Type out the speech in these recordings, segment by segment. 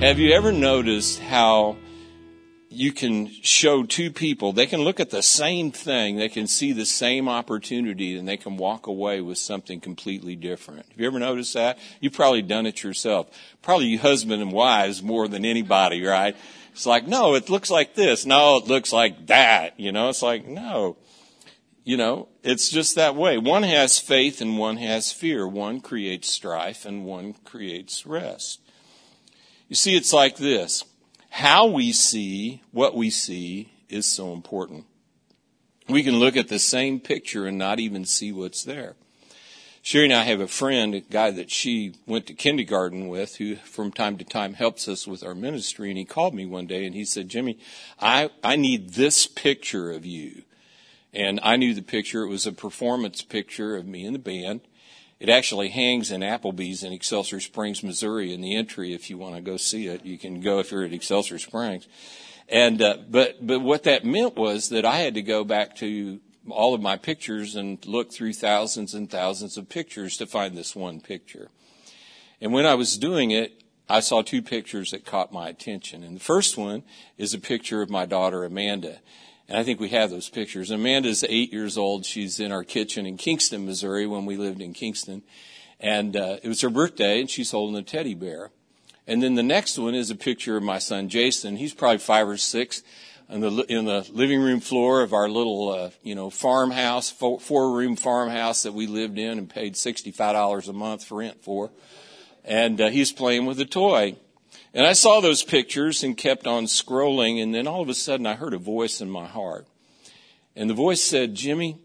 Have you ever noticed how you can show two people, they can look at the same thing, they can see the same opportunity, and they can walk away with something completely different. Have you ever noticed that? You've probably done it yourself. Probably you husband and wives more than anybody, right? It's like, no, it looks like this. No, it looks like that. You know, it's like, no. You know, it's just that way. One has faith and one has fear. One creates strife and one creates rest. You see, it's like this. How we see what we see is so important. We can look at the same picture and not even see what's there. Sherry and I have a friend, a guy that she went to kindergarten with, who from time to time helps us with our ministry. And he called me one day and he said, Jimmie, I, I need this picture of you. And I knew the picture. It was a performance picture of me and the band. It actually hangs in Applebee's in Excelsior Springs, Missouri, in the entry. If you want to go see it, you can go if you're at Excelsior Springs. And uh, but but what that meant was that I had to go back to all of my pictures and look through thousands and thousands of pictures to find this one picture. And when I was doing it, I saw two pictures that caught my attention. And the first one is a picture of my daughter Amanda. And I think we have those pictures. Amanda's eight years old. She's in our kitchen in Kingston, Missouri, when we lived in Kingston. And uh, it was her birthday, and she's holding a teddy bear. And then the next one is a picture of my son Jason. He's probably five or six in the in the living room floor of our little uh, you know farmhouse, four, four room farmhouse that we lived in and paid sixty five dollars a month for rent for. And uh, he's playing with a toy. And I saw those pictures and kept on scrolling, and then all of a sudden I heard a voice in my heart. And the voice said, Jimmie,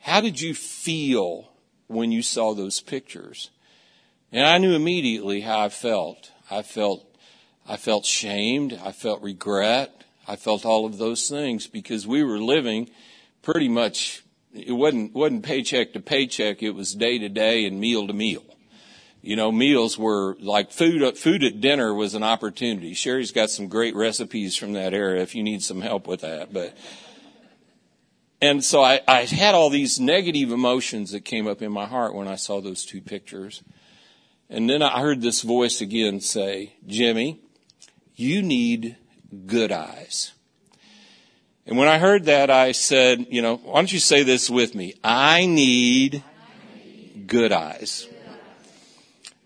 how did you feel when you saw those pictures? And I knew immediately how I felt. I felt, I felt shamed. I felt regret. I felt all of those things because we were living pretty much, it wasn't, wasn't paycheck to paycheck. It was day to day and meal to meal you know, meals were like food, food at dinner was an opportunity. Sherry's got some great recipes from that era if you need some help with that. But, and so I, I had all these negative emotions that came up in my heart when I saw those two pictures. And then I heard this voice again say, Jimmie, you need good eyes. And when I heard that, I said, you know, why don't you say this with me? I need good eyes.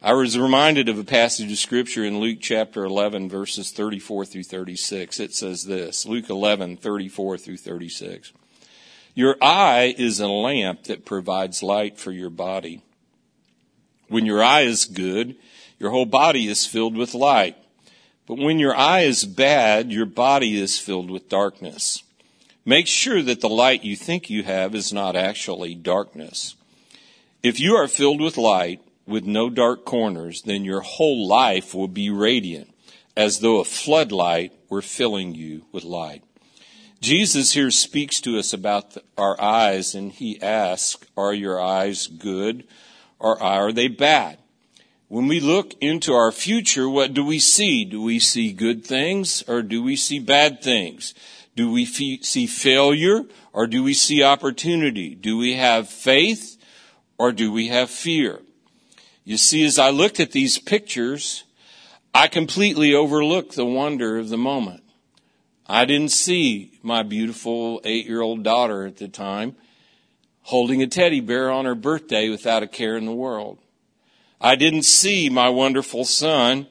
I was reminded of a passage of scripture in Luke chapter 11 verses 34 through 36. It says this, Luke 11, 34 through 36. Your eye is a lamp that provides light for your body. When your eye is good, your whole body is filled with light. But when your eye is bad, your body is filled with darkness. Make sure that the light you think you have is not actually darkness. If you are filled with light, with no dark corners, then your whole life will be radiant, as though a floodlight were filling you with light. Jesus here speaks to us about our eyes, and he asks, Are your eyes good or are they bad? When we look into our future, what do we see? Do we see good things or do we see bad things? Do we see failure or do we see opportunity? Do we have faith or do we have fear? You see, as I looked at these pictures, I completely overlooked the wonder of the moment. I didn't see my beautiful eight year old daughter at the time holding a teddy bear on her birthday without a care in the world. I didn't see my wonderful son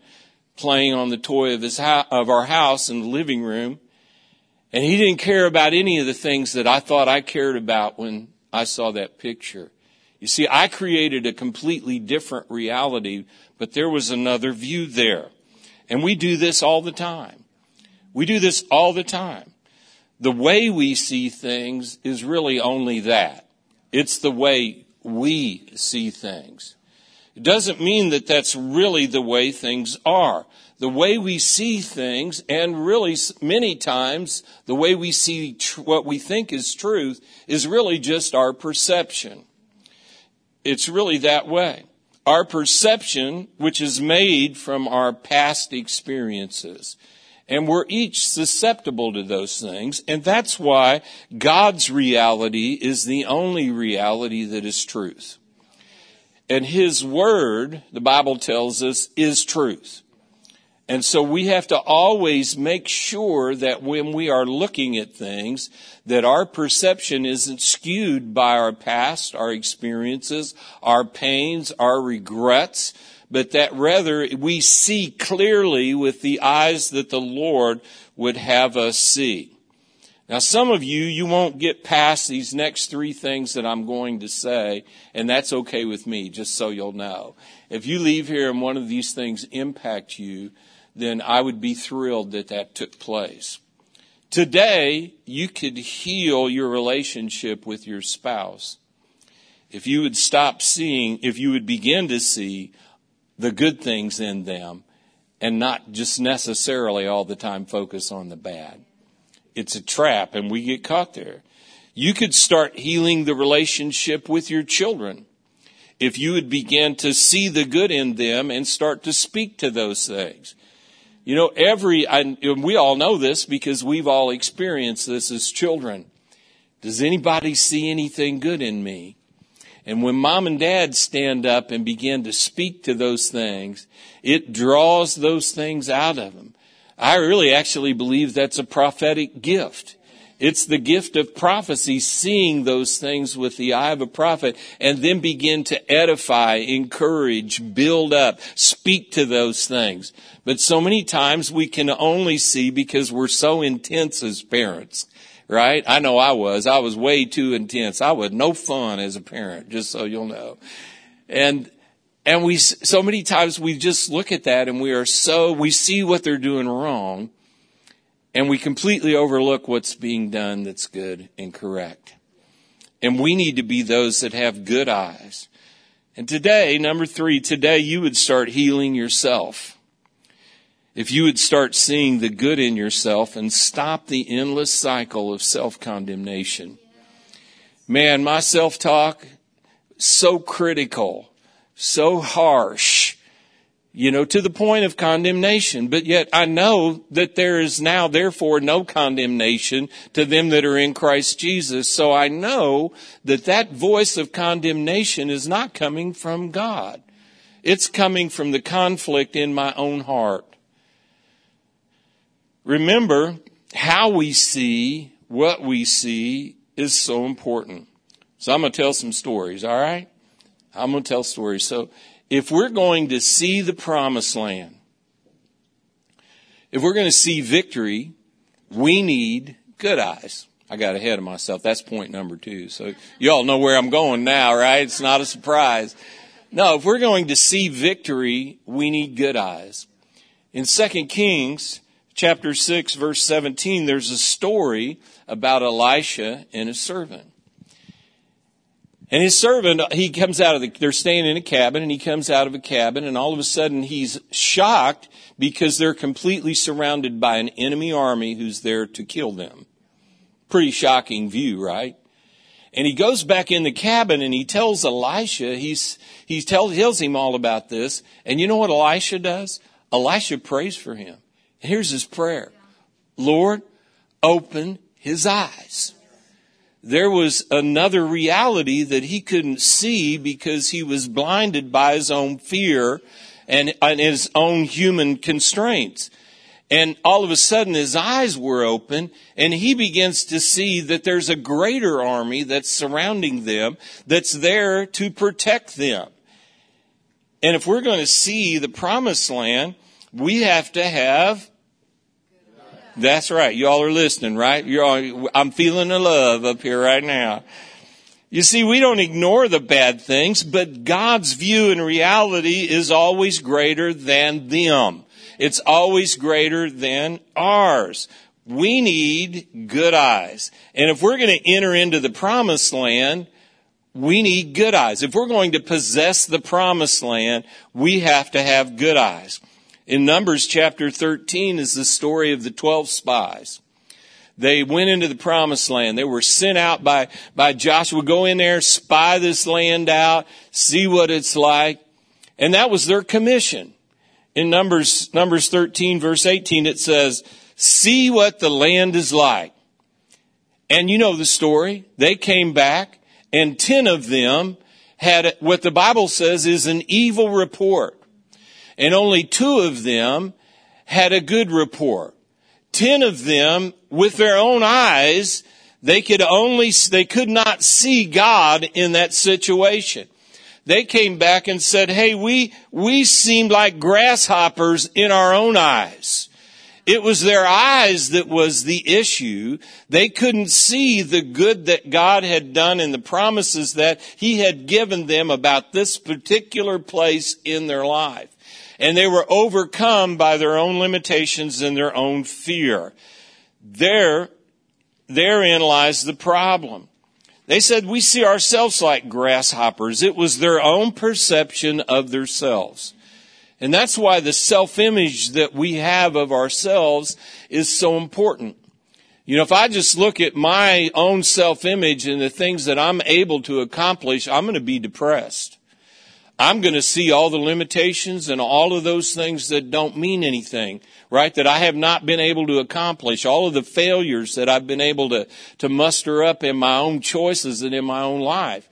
playing on the toy of his of our house in the living room. And he didn't care about any of the things that I thought I cared about when I saw that picture. You see, I created a completely different reality, but there was another view there. And we do this all the time. We do this all the time. The way we see things is really only that. It's the way we see things. It doesn't mean that that's really the way things are. The way we see things, and really many times the way we see tr- what we think is truth, is really just our perception. It's really that way. Our perception, which is made from our past experiences. And we're each susceptible to those things. And that's why God's reality is the only reality that is truth. And His Word, the Bible tells us, is truth. And so we have to always make sure that when we are looking at things, that our perception isn't skewed by our past, our experiences, our pains, our regrets, but that rather we see clearly with the eyes that the Lord would have us see. Now, some of you, you won't get past these next three things that I'm going to say, and that's okay with me, just so you'll know. If you leave here and one of these things impact you, then I would be thrilled that that took place. Today, you could heal your relationship with your spouse. If you would stop seeing, if you would begin to see the good things in them and not just necessarily all the time focus on the bad. It's a trap and we get caught there. You could start healing the relationship with your children if you would begin to see the good in them and start to speak to those things. You know, every, I, we all know this because we've all experienced this as children. Does anybody see anything good in me? And when mom and dad stand up and begin to speak to those things, it draws those things out of them. I really actually believe that's a prophetic gift. It's the gift of prophecy, seeing those things with the eye of a prophet and then begin to edify, encourage, build up, speak to those things. But so many times we can only see because we're so intense as parents, right? I know I was. I was way too intense. I was no fun as a parent, just so you'll know. And and we, so many times we just look at that and we are so, we see what they're doing wrong and we completely overlook what's being done that's good and correct. And we need to be those that have good eyes. And today, number three, today you would start healing yourself. If you would start seeing the good in yourself and stop the endless cycle of self-condemnation. Man, my self-talk, so critical so harsh, you know, to the point of condemnation. But yet I know that there is now therefore no condemnation to them that are in Christ Jesus. So I know that that voice of condemnation is not coming from God. It's coming from the conflict in my own heart. Remember, how we see what we see is so important. So I'm going to tell some stories, all right? I'm going to tell stories. So if we're going to see the promised land, if we're going to see victory, we need good eyes. I got ahead of myself. That's point number two. So you all know where I'm going now, right? It's not a surprise. No, if we're going to see victory, we need good eyes. In 2 Kings chapter 6 verse 17, there's a story about Elisha and his servant. And his servant, he comes out of the, they're staying in a cabin and he comes out of a cabin and all of a sudden he's shocked because they're completely surrounded by an enemy army who's there to kill them. Pretty shocking view, right? And he goes back in the cabin and he tells Elisha, he's, he tells, tells him all about this. And you know what Elisha does? Elisha prays for him. Here's his prayer. Lord, open his eyes there was another reality that he couldn't see because he was blinded by his own fear and, and his own human constraints. And all of a sudden his eyes were open and he begins to see that there's a greater army that's surrounding them that's there to protect them. And if we're going to see the promised land, we have to have that's right. Y'all are listening, right? You're all, I'm feeling the love up here right now. You see, we don't ignore the bad things, but God's view in reality is always greater than them. It's always greater than ours. We need good eyes. And if we're going to enter into the promised land, we need good eyes. If we're going to possess the promised land, we have to have good eyes. In Numbers chapter 13 is the story of the 12 spies. They went into the promised land. They were sent out by, by Joshua. Go in there, spy this land out, see what it's like. And that was their commission. In Numbers, Numbers 13 verse 18, it says, see what the land is like. And you know the story. They came back and 10 of them had what the Bible says is an evil report and only two of them had a good report. Ten of them, with their own eyes, they could only, they could not see God in that situation. They came back and said, hey, we, we seemed like grasshoppers in our own eyes. It was their eyes that was the issue. They couldn't see the good that God had done and the promises that He had given them about this particular place in their life. And they were overcome by their own limitations and their own fear. There, therein lies the problem. They said, we see ourselves like grasshoppers. It was their own perception of themselves. And that's why the self-image that we have of ourselves is so important. You know, if I just look at my own self-image and the things that I'm able to accomplish, I'm going to be depressed. I'm going to see all the limitations and all of those things that don't mean anything, right? That I have not been able to accomplish, all of the failures that I've been able to, to muster up in my own choices and in my own life.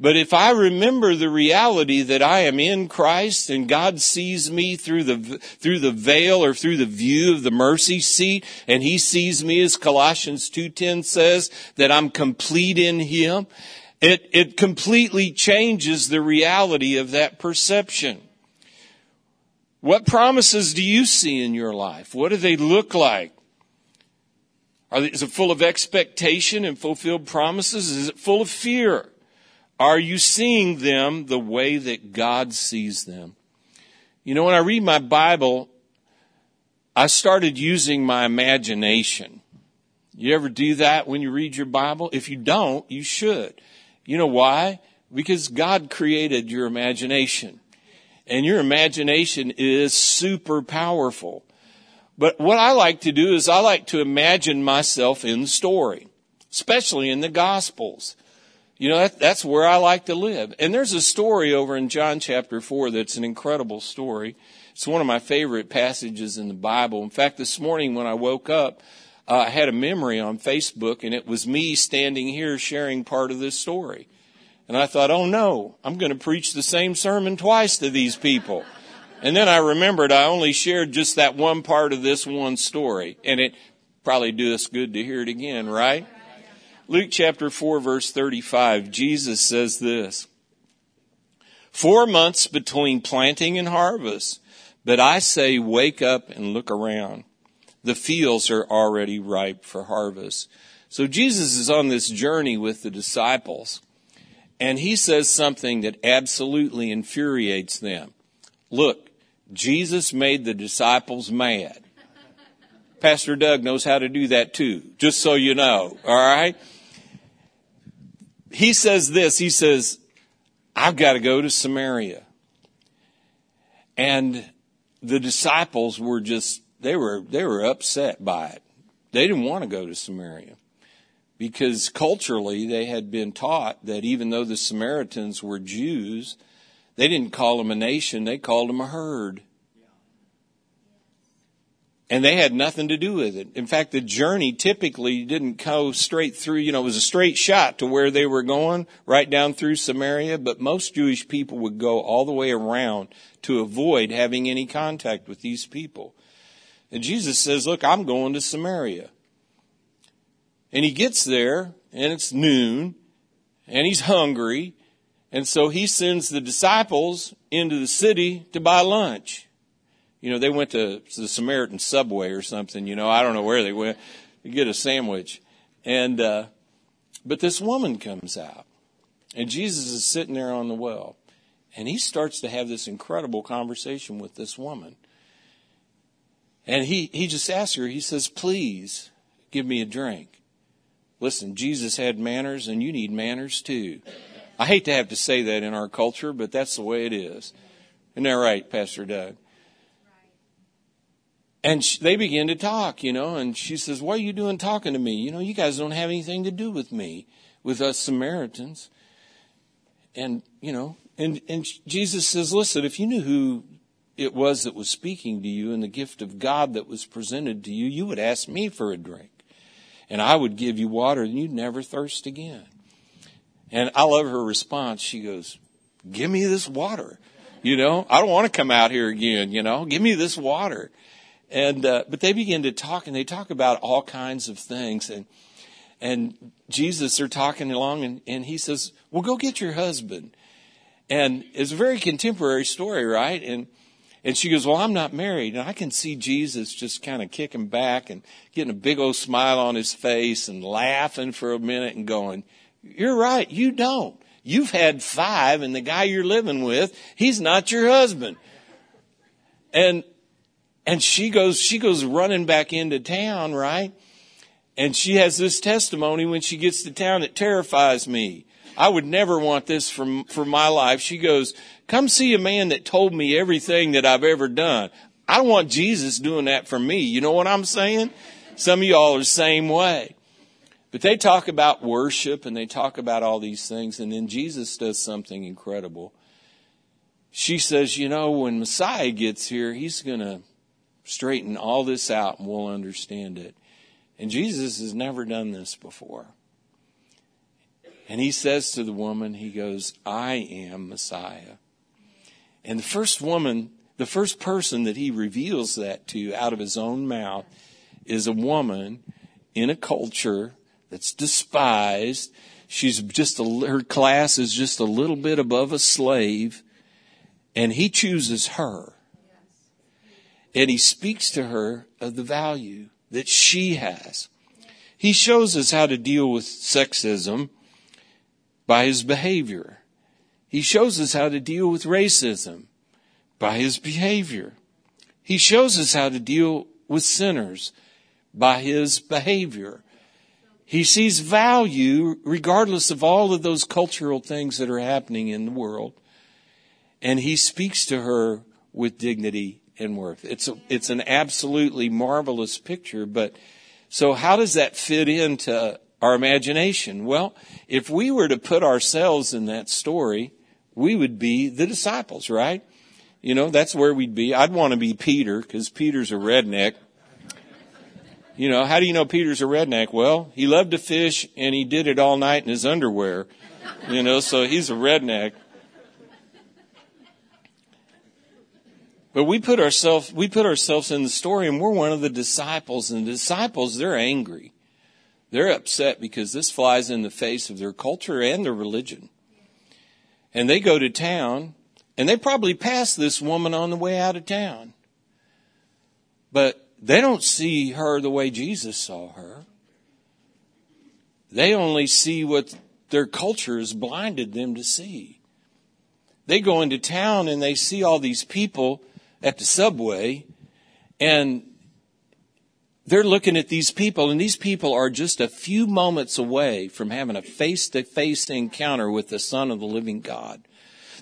But if I remember the reality that I am in Christ and God sees me through the, through the veil or through the view of the mercy seat and He sees me as Colossians 2.10 says that I'm complete in Him, it, it completely changes the reality of that perception. What promises do you see in your life? What do they look like? They, is it full of expectation and fulfilled promises? Is it full of fear? Are you seeing them the way that God sees them? You know, when I read my Bible, I started using my imagination. You ever do that when you read your Bible? If you don't, you should. You know why? Because God created your imagination. And your imagination is super powerful. But what I like to do is I like to imagine myself in the story, especially in the Gospels. You know, that, that's where I like to live. And there's a story over in John chapter 4 that's an incredible story. It's one of my favorite passages in the Bible. In fact, this morning when I woke up, uh, I had a memory on Facebook and it was me standing here sharing part of this story. And I thought, oh no, I'm going to preach the same sermon twice to these people. And then I remembered I only shared just that one part of this one story. And it probably do us good to hear it again, right? Luke chapter 4 verse 35, Jesus says this. Four months between planting and harvest, but I say wake up and look around. The fields are already ripe for harvest. So Jesus is on this journey with the disciples and he says something that absolutely infuriates them. Look, Jesus made the disciples mad. Pastor Doug knows how to do that too, just so you know, alright? he says this he says, I've got to go to Samaria. And the disciples were just, they were, they were upset by it. They didn't want to go to Samaria because culturally they had been taught that even though the Samaritans were Jews, they didn't call them a nation, they called them a herd. And they had nothing to do with it. In fact, the journey typically didn't go straight through, you know, it was a straight shot to where they were going, right down through Samaria, but most Jewish people would go all the way around to avoid having any contact with these people. And Jesus says, look, I'm going to Samaria. And he gets there, and it's noon, and he's hungry, and so he sends the disciples into the city to buy lunch you know, they went to the Samaritan Subway or something, you know, I don't know where they went to get a sandwich. And, uh, but this woman comes out and Jesus is sitting there on the well and he starts to have this incredible conversation with this woman. And he, he just asks her, he says, please give me a drink. Listen, Jesus had manners and you need manners too. I hate to have to say that in our culture, but that's the way it is. Isn't that right, Pastor Doug? And she, they begin to talk, you know, and she says, What are you doing talking to me? You know, you guys don't have anything to do with me, with us Samaritans. And, you know, and, and Jesus says, Listen, if you knew who it was that was speaking to you and the gift of God that was presented to you, you would ask me for a drink. And I would give you water and you'd never thirst again. And I love her response. She goes, Give me this water. You know, I don't want to come out here again, you know, give me this water. And uh, but they begin to talk, and they talk about all kinds of things, and and Jesus, they're talking along, and, and he says, "Well, go get your husband." And it's a very contemporary story, right? And and she goes, Well, I'm not married. And I can see Jesus just kind of kicking back and getting a big old smile on his face and laughing for a minute and going, You're right, you don't. You've had five, and the guy you're living with, he's not your husband. And and she goes, she goes running back into town, right? And she has this testimony when she gets to town that terrifies me. I would never want this for, for my life. She goes, come see a man that told me everything that I've ever done. I want Jesus doing that for me. You know what I'm saying? Some of y'all are the same way. But they talk about worship and they talk about all these things, and then Jesus does something incredible. She says, You know, when Messiah gets here, he's going to straighten all this out and we'll understand it. And Jesus has never done this before. And he says to the woman, He goes, I am Messiah. And the first woman, the first person that he reveals that to out of his own mouth is a woman in a culture that's despised. She's just a, her class is just a little bit above a slave, and he chooses her. And he speaks to her of the value that she has. He shows us how to deal with sexism by his behavior. He shows us how to deal with racism by his behavior. He shows us how to deal with sinners by his behavior. He sees value regardless of all of those cultural things that are happening in the world. And he speaks to her with dignity and worth. It's a, it's an absolutely marvelous picture, but so how does that fit into our imagination? Well, if we were to put ourselves in that story, we would be the disciples, right? You know, that's where we'd be. I'd want to be Peter because Peter's a redneck. You know, how do you know Peter's a redneck? Well, he loved to fish and he did it all night in his underwear. You know, so he's a redneck. But we put ourselves we put ourselves in the story and we're one of the disciples and the disciples they're angry. They're upset because this flies in the face of their culture and their religion. And they go to town and they probably pass this woman on the way out of town. But they don't see her the way Jesus saw her. They only see what their culture has blinded them to see. They go into town and they see all these people at the subway and they're looking at these people and these people are just a few moments away from having a face to face encounter with the Son of the living God.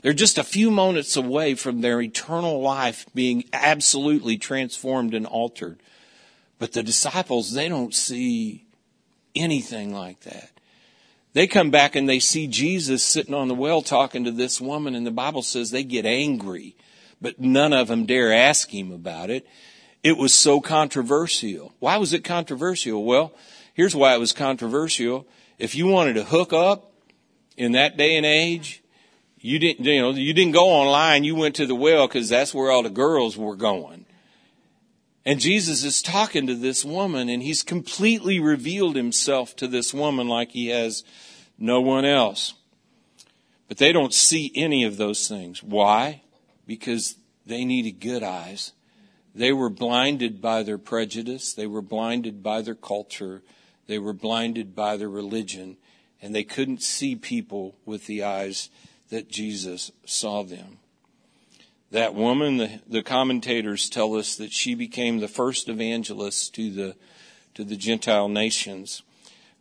They're just a few moments away from their eternal life being absolutely transformed and altered. But the disciples, they don't see anything like that. They come back and they see Jesus sitting on the well talking to this woman, and the Bible says they get angry, but none of them dare ask him about it. It was so controversial. Why was it controversial? Well, here's why it was controversial. If you wanted to hook up in that day and age, you didn't, you know, you didn't go online. You went to the well because that's where all the girls were going. And Jesus is talking to this woman and he's completely revealed himself to this woman like he has no one else. But they don't see any of those things. Why? Because they needed good eyes. They were blinded by their prejudice. They were blinded by their culture. They were blinded by their religion. And they couldn't see people with the eyes that Jesus saw them. That woman, the, the commentators tell us that she became the first evangelist to the, to the Gentile nations.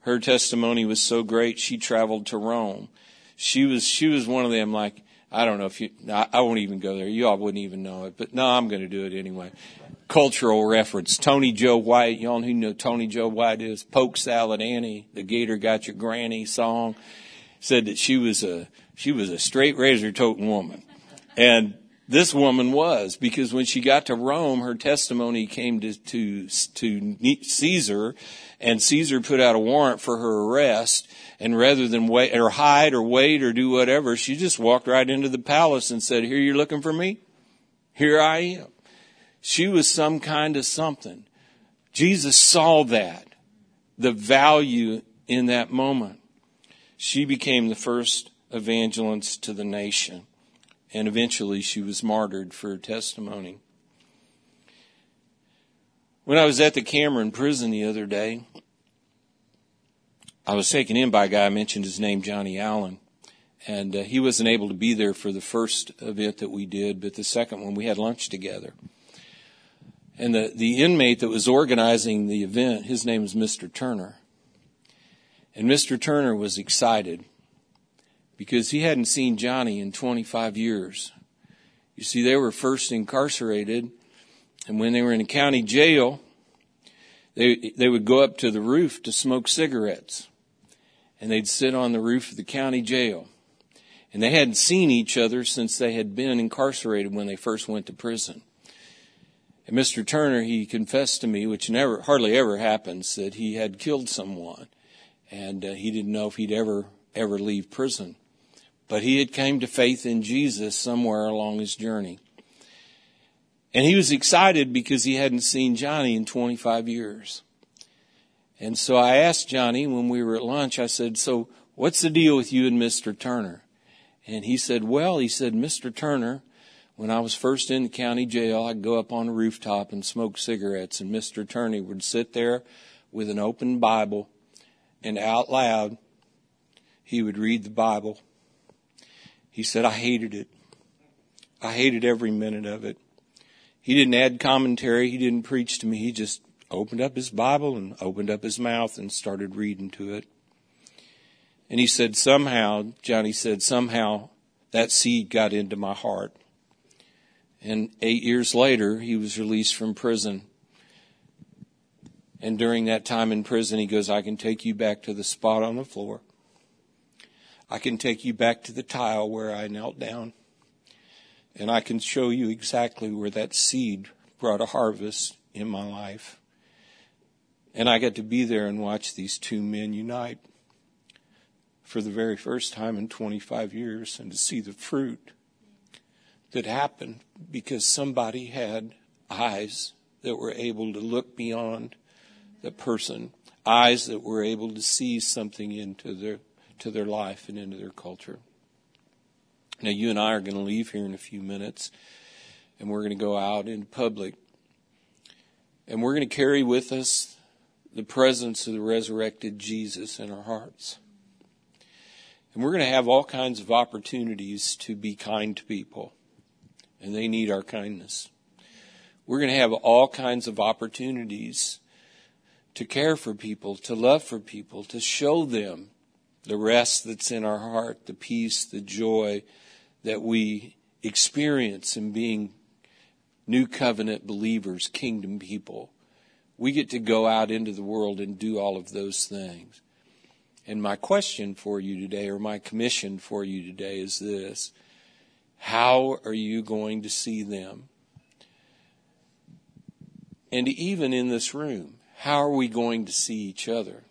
Her testimony was so great, she traveled to Rome. She was, she was one of them like, I don't know if you, I, I won't even go there. You all wouldn't even know it, but no, I'm going to do it anyway. Cultural reference. Tony Joe White. Y'all who know Tony Joe White is? Polk Salad Annie, the Gator Got Your Granny song, said that she was a, she was a straight razor toting woman. And this woman was because when she got to Rome, her testimony came to, to, to Caesar and Caesar put out a warrant for her arrest. And rather than wait or hide or wait or do whatever, she just walked right into the palace and said, here you're looking for me? Here I am. She was some kind of something. Jesus saw that, the value in that moment. She became the first evangelist to the nation, and eventually she was martyred for her testimony. When I was at the Cameron prison the other day, I was taken in by a guy, I mentioned his name, Johnny Allen. And uh, he wasn't able to be there for the first event that we did, but the second one we had lunch together. And the, the inmate that was organizing the event, his name was Mr. Turner. And Mr. Turner was excited because he hadn't seen Johnny in 25 years. You see, they were first incarcerated, and when they were in a county jail, they, they would go up to the roof to smoke cigarettes. And they'd sit on the roof of the county jail. And they hadn't seen each other since they had been incarcerated when they first went to prison. And Mr. Turner, he confessed to me, which never, hardly ever happens, that he had killed someone. And uh, he didn't know if he'd ever, ever leave prison. But he had came to faith in Jesus somewhere along his journey. And he was excited because he hadn't seen Johnny in 25 years. And so I asked Johnny when we were at lunch, I said, so what's the deal with you and Mr. Turner? And he said, well, he said, Mr. Turner, when I was first in the county jail, I'd go up on a rooftop and smoke cigarettes, and Mr. Turner would sit there with an open Bible, and out loud, he would read the Bible. He said, I hated it. I hated every minute of it. He didn't add commentary. He didn't preach to me. He just opened up his Bible and opened up his mouth and started reading to it. And he said, somehow, Johnny said, somehow that seed got into my heart. And eight years later, he was released from prison. And during that time in prison, he goes, I can take you back to the spot on the floor. I can take you back to the tile where I knelt down. And I can show you exactly where that seed brought a harvest in my life. And I got to be there and watch these two men unite for the very first time in 25 years and to see the fruit that happened because somebody had eyes that were able to look beyond the person, eyes that were able to see something into their to their life and into their culture. Now you and I are going to leave here in a few minutes and we're going to go out in public and we're going to carry with us the presence of the resurrected Jesus in our hearts. And we're going to have all kinds of opportunities to be kind to people, and they need our kindness. We're going to have all kinds of opportunities to care for people, to love for people, to show them the rest that's in our heart, the peace, the joy that we experience in being new covenant believers, kingdom people. We get to go out into the world and do all of those things. And my question for you today, or my commission for you today, is this How are you going to see them? And even in this room, how are we going to see each other?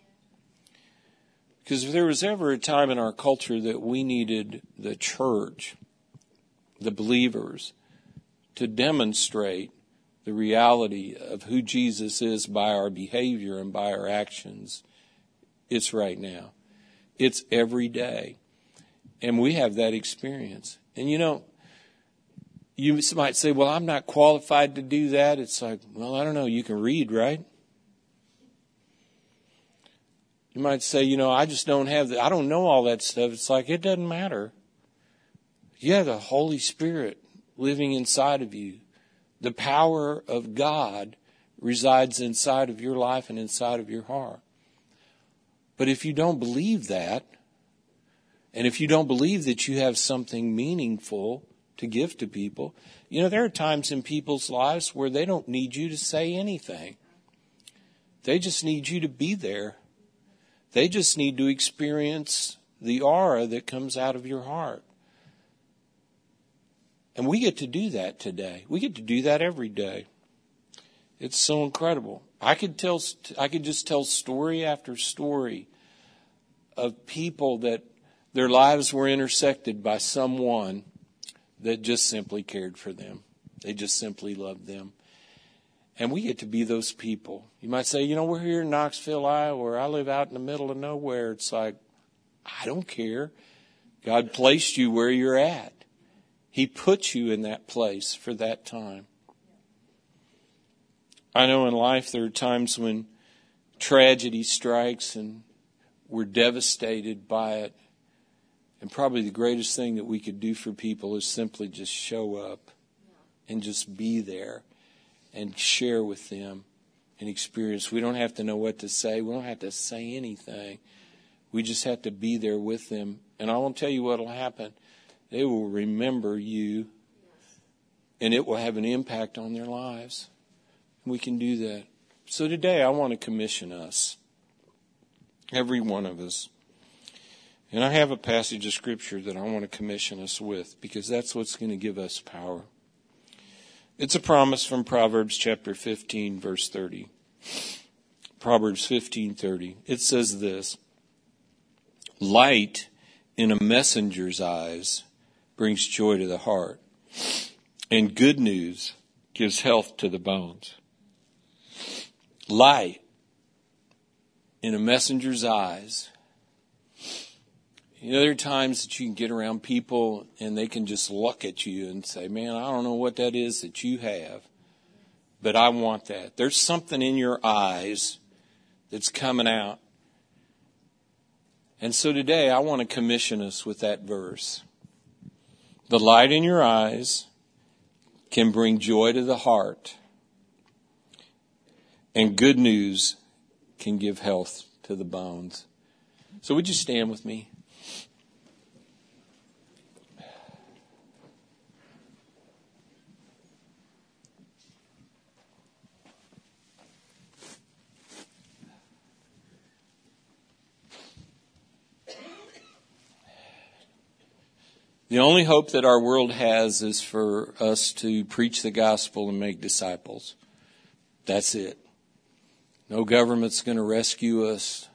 Because if there was ever a time in our culture that we needed the church, the believers, to demonstrate the reality of who Jesus is by our behavior and by our actions, it's right now. It's every day. And we have that experience. And you know, you might say, well, I'm not qualified to do that. It's like, well, I don't know. You can read, right? You might say, you know, I just don't have the, I don't know all that stuff. It's like, it doesn't matter. You have the Holy Spirit living inside of you. The power of God resides inside of your life and inside of your heart. But if you don't believe that, and if you don't believe that you have something meaningful to give to people, you know, there are times in people's lives where they don't need you to say anything. They just need you to be there. They just need to experience the aura that comes out of your heart. And we get to do that today. We get to do that every day. It's so incredible. I could tell, I could just tell story after story of people that their lives were intersected by someone that just simply cared for them. They just simply loved them. And we get to be those people. You might say, you know, we're here in Knoxville, Iowa, where I live out in the middle of nowhere. It's like, I don't care. God placed you where you're at. He put you in that place for that time. I know in life there are times when tragedy strikes and we're devastated by it. And probably the greatest thing that we could do for people is simply just show up and just be there and share with them an experience. We don't have to know what to say. We don't have to say anything. We just have to be there with them. And I won't tell you what will happen. They will remember you and it will have an impact on their lives. We can do that. So today I want to commission us, every one of us. And I have a passage of scripture that I want to commission us with because that's what's going to give us power. It's a promise from Proverbs chapter 15 verse 30. Proverbs 15:30. It says this: Light in a messenger's eyes brings joy to the heart, and good news gives health to the bones. Light in a messenger's eyes you know, there are times that you can get around people and they can just look at you and say, Man, I don't know what that is that you have, but I want that. There's something in your eyes that's coming out. And so today I want to commission us with that verse. The light in your eyes can bring joy to the heart, and good news can give health to the bones. So would you stand with me? The only hope that our world has is for us to preach the gospel and make disciples. That's it. No government's going to rescue us.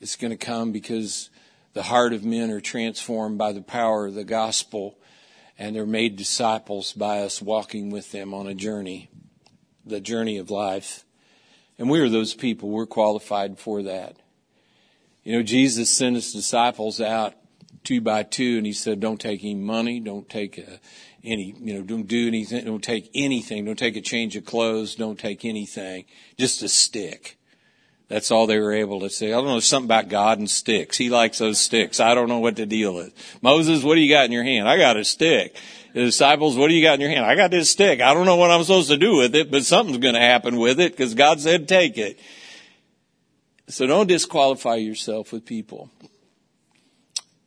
It's going to come because the heart of men are transformed by the power of the gospel and they're made disciples by us walking with them on a journey, the journey of life. And we are those people. We're qualified for that. You know, Jesus sent his disciples out two by two, and he said, "Don't take any money, don't take uh, any, you know, don't do anything, don't take anything, don't take a change of clothes, don't take anything, just a stick." That's all they were able to say. I don't know something about God and sticks. He likes those sticks. I don't know what the deal is. Moses, what do you got in your hand? I got a stick. The disciples, what do you got in your hand? I got this stick. I don't know what I'm supposed to do with it, but something's going to happen with it because God said take it. So don't disqualify yourself with people.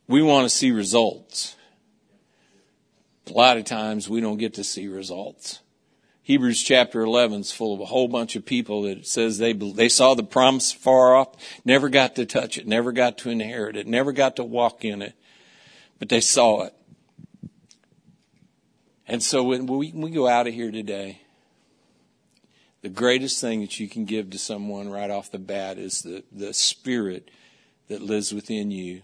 We want to see results. A lot of times we don't get to see results. Hebrews chapter 11 is full of a whole bunch of people that says they, they saw the promise far off, never got to touch it, never got to inherit it, never got to walk in it, but they saw it. And so when we, when we go out of here today, the greatest thing that you can give to someone right off the bat is the, the spirit that lives within you